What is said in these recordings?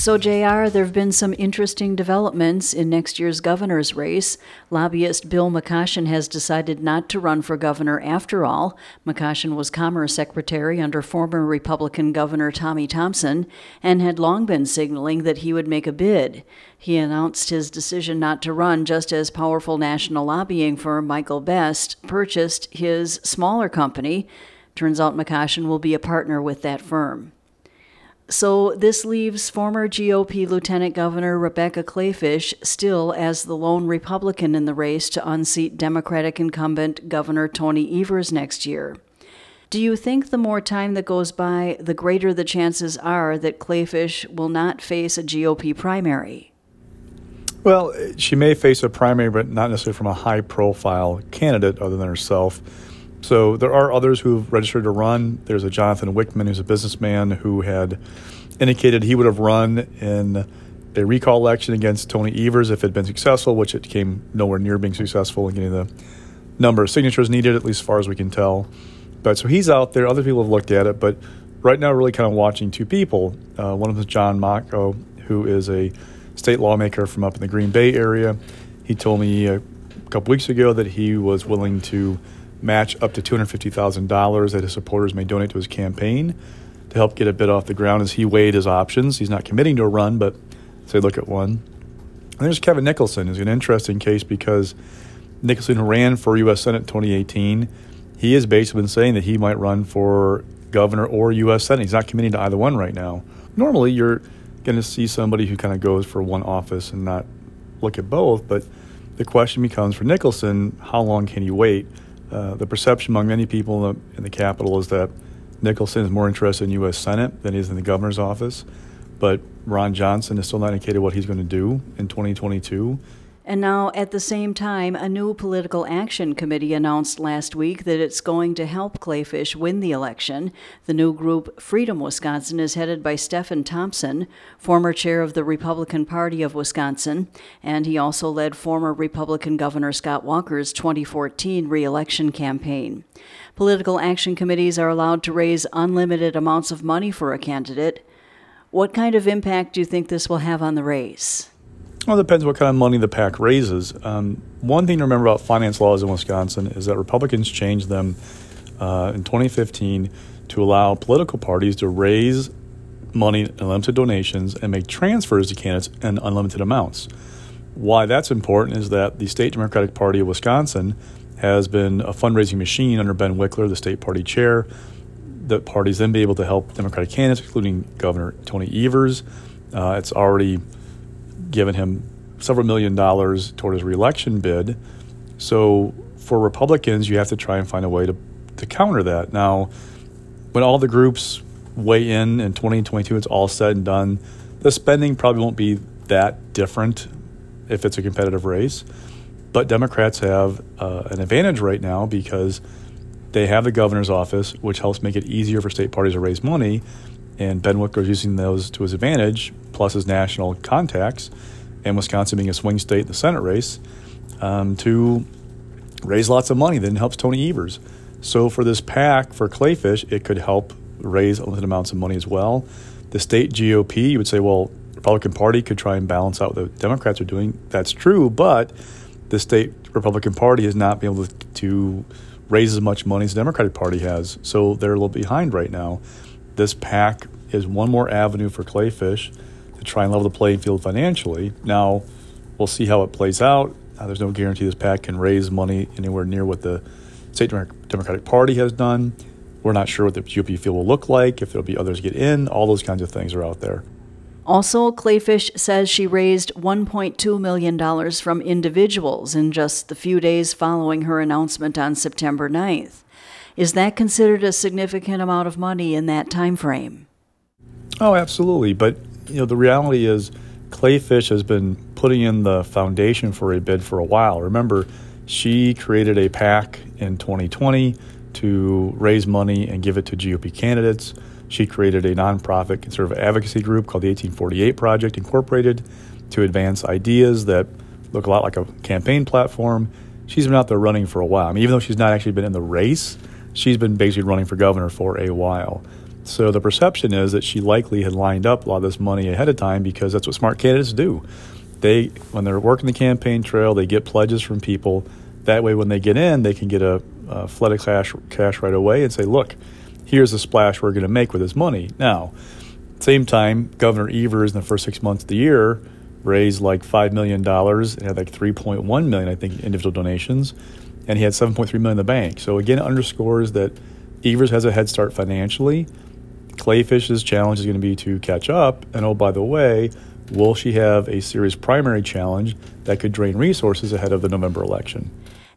So, JR, there have been some interesting developments in next year's governor's race. Lobbyist Bill McCoshen has decided not to run for governor after all. McCoshen was Commerce Secretary under former Republican Governor Tommy Thompson and had long been signaling that he would make a bid. He announced his decision not to run just as powerful national lobbying firm Michael Best purchased his smaller company. Turns out McCoshen will be a partner with that firm. So this leaves former GOP Lieutenant Governor Rebecca Kleefisch still as the lone Republican in the race to unseat Democratic incumbent Governor Tony Evers next year. Do you think the more time that goes by, the greater the chances are that Kleefisch will not face a GOP primary? Well, she may face a primary, but not necessarily from a high profile candidate other than herself. So there are others who've registered to run. There's a Jonathan Wichmann, who's a businessman who had indicated he would have run in a recall election against Tony Evers if it had been successful, which it came nowhere near being successful in getting the number of signatures needed, at least as far as we can tell. But so he's out there. Other people have looked at it, but right now, really kind of watching two people. Uh, one of them is John Macco, who is a state lawmaker from up in the Green Bay area. He told me a couple weeks ago that he was willing to match up to $250,000 that his supporters may donate to his campaign to help get a bid off the ground as he weighed his options. He's not committing to a run, but say look at one. And there's Kevin Nicholson, who's an interesting case because Nicholson ran for U.S. Senate in 2018. He has basically been saying that he might run for governor or U.S. Senate. He's not committing to either one right now. Normally, you're going to see somebody who kind of goes for one office and not look at both, but the question becomes for Nicholson, how long can he wait? Uh, the perception among many people in the, in the Capitol is that Nicholson is more interested in U.S. Senate than he is in the governor's office. But Ron Johnson has still not indicated what he's going to do in 2022. And now, at the same time, a new political action committee announced last week that it's going to help Kleefisch win the election. The new group, Freedom Wisconsin, is headed by Stephen Thompson, former chair of the Republican Party of Wisconsin, and he also led former Republican Governor Scott Walker's 2014 reelection campaign. Political action committees are allowed to raise unlimited amounts of money for a candidate. What kind of impact do you think this will have on the race? Well, depends what kind of money the PAC raises. Um, one thing to remember about finance laws in Wisconsin is that Republicans changed them uh, in 2015 to allow political parties to raise money in unlimited donations and make transfers to candidates in unlimited amounts. Why that's important is that the State Democratic Party of Wisconsin has been a fundraising machine under Ben Wickler, the state party chair. The parties then be able to help Democratic candidates, including Governor Tony Evers. Uh, it's already given him several million dollars toward his reelection bid. So for Republicans, you have to try and find a way to, to counter that. Now, when all the groups weigh in in 2022, it's all said and done, the spending probably won't be that different if it's a competitive race. But Democrats have uh, an advantage right now because they have the governor's office, which helps make it easier for state parties to raise money and Ben Wickler is using those to his advantage, plus his national contacts, and Wisconsin being a swing state in the Senate race, um, to raise lots of money. Then helps Tony Evers. So for this PAC for Kleefisch, it could help raise unlimited amounts of money as well. The state GOP, you would say, well, Republican Party could try and balance out what the Democrats are doing. That's true, but the state Republican Party has not been able to raise as much money as the Democratic Party has. So they're a little behind right now this PAC is one more avenue for Kleefisch to try and level the playing field financially. Now, we'll see how it plays out. Uh, there's no guarantee this PAC can raise money anywhere near what the state Democratic Party has done. We're not sure what the GOP field will look like, if there'll be others get in. All those kinds of things are out there. Also, Kleefisch says she raised $1.2 million from individuals in just the few days following her announcement on September 9th. Is that considered a significant amount of money in that time frame? Oh, absolutely. But you know, the reality is Kleefisch has been putting in the foundation for a bid for a while. Remember, she created a PAC in 2020 to raise money and give it to GOP candidates. She created a nonprofit conservative advocacy group called the 1848 Project Incorporated to advance ideas that look a lot like a campaign platform. She's been out there running for a while. I mean, even though she's not actually been in the race, she's been basically running for governor for a while. So the perception is that she likely had lined up a lot of this money ahead of time because that's what smart candidates do. They, when they're working the campaign trail, they get pledges from people. That way, when they get in, they can get a, a flood of cash, cash right away and say, "Look, here's the splash we're going to make with this money." Now, same time, Governor Evers in the first six months of the year raised like five million dollars and had like 3.1 million, I think, individual donations, and he had 7.3 million in the bank. So again, it underscores that Evers has a head start financially Kleefisch's challenge is going to be to catch up. And oh, by the way, will she have a serious primary challenge that could drain resources ahead of the November election?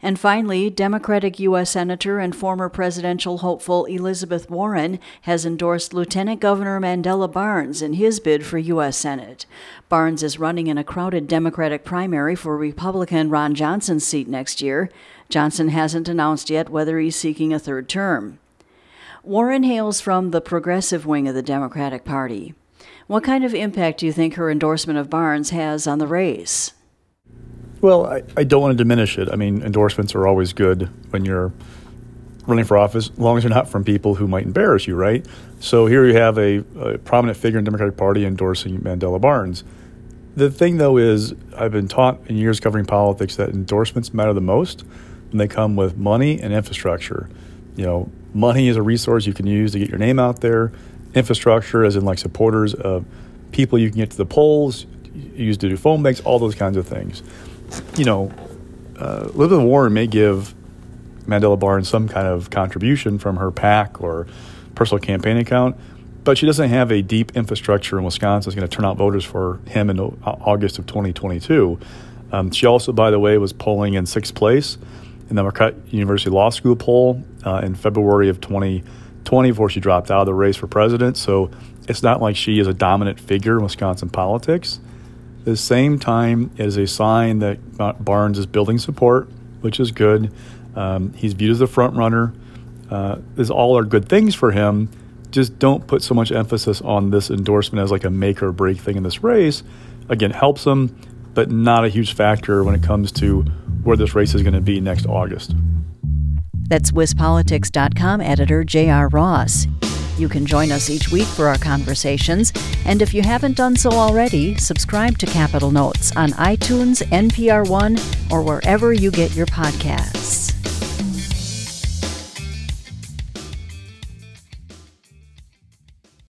And finally, Democratic U.S. Senator and former presidential hopeful Elizabeth Warren has endorsed Lieutenant Governor Mandela Barnes in his bid for U.S. Senate. Barnes is running in a crowded Democratic primary for Republican Ron Johnson's seat next year. Johnson hasn't announced yet whether he's seeking a third term. Warren hails from the progressive wing of the Democratic Party. What kind of impact do you think her endorsement of Barnes has on the race? Well, I, I don't want to diminish it. I mean, endorsements are always good when you're running for office, as long as you're not from people who might embarrass you, right? So here you have a, a prominent figure in the Democratic Party endorsing Mandela Barnes. The thing, though, is I've been taught in years covering politics that endorsements matter the most when they come with money and infrastructure. You know, money is a resource you can use to get your name out there. Infrastructure, as in like supporters of people you can get to the polls, use to do phone banks, all those kinds of things. You know, uh, Elizabeth Warren may give Mandela Barnes some kind of contribution from her PAC or personal campaign account, but she doesn't have a deep infrastructure in Wisconsin that's going to turn out voters for him in August of 2022. Um, she also, by the way, was polling in sixth place in the Marquette University Law School poll uh, in February of 2020 before she dropped out of the race for president. So it's not like she is a dominant figure in Wisconsin politics. At the same time, it is a sign that Barnes is building support, which is good. Um, he's viewed as the front runner. Uh, these all are good things for him. Just don't put so much emphasis on this endorsement as like a make or break thing in this race. Again, helps him, but not a huge factor when it comes to where this race is going to be next August. That's WisPolitics.com editor J.R. Ross. You can join us each week for our conversations, and if you haven't done so already, subscribe to Capitol Notes on iTunes, NPR One, or wherever you get your podcasts.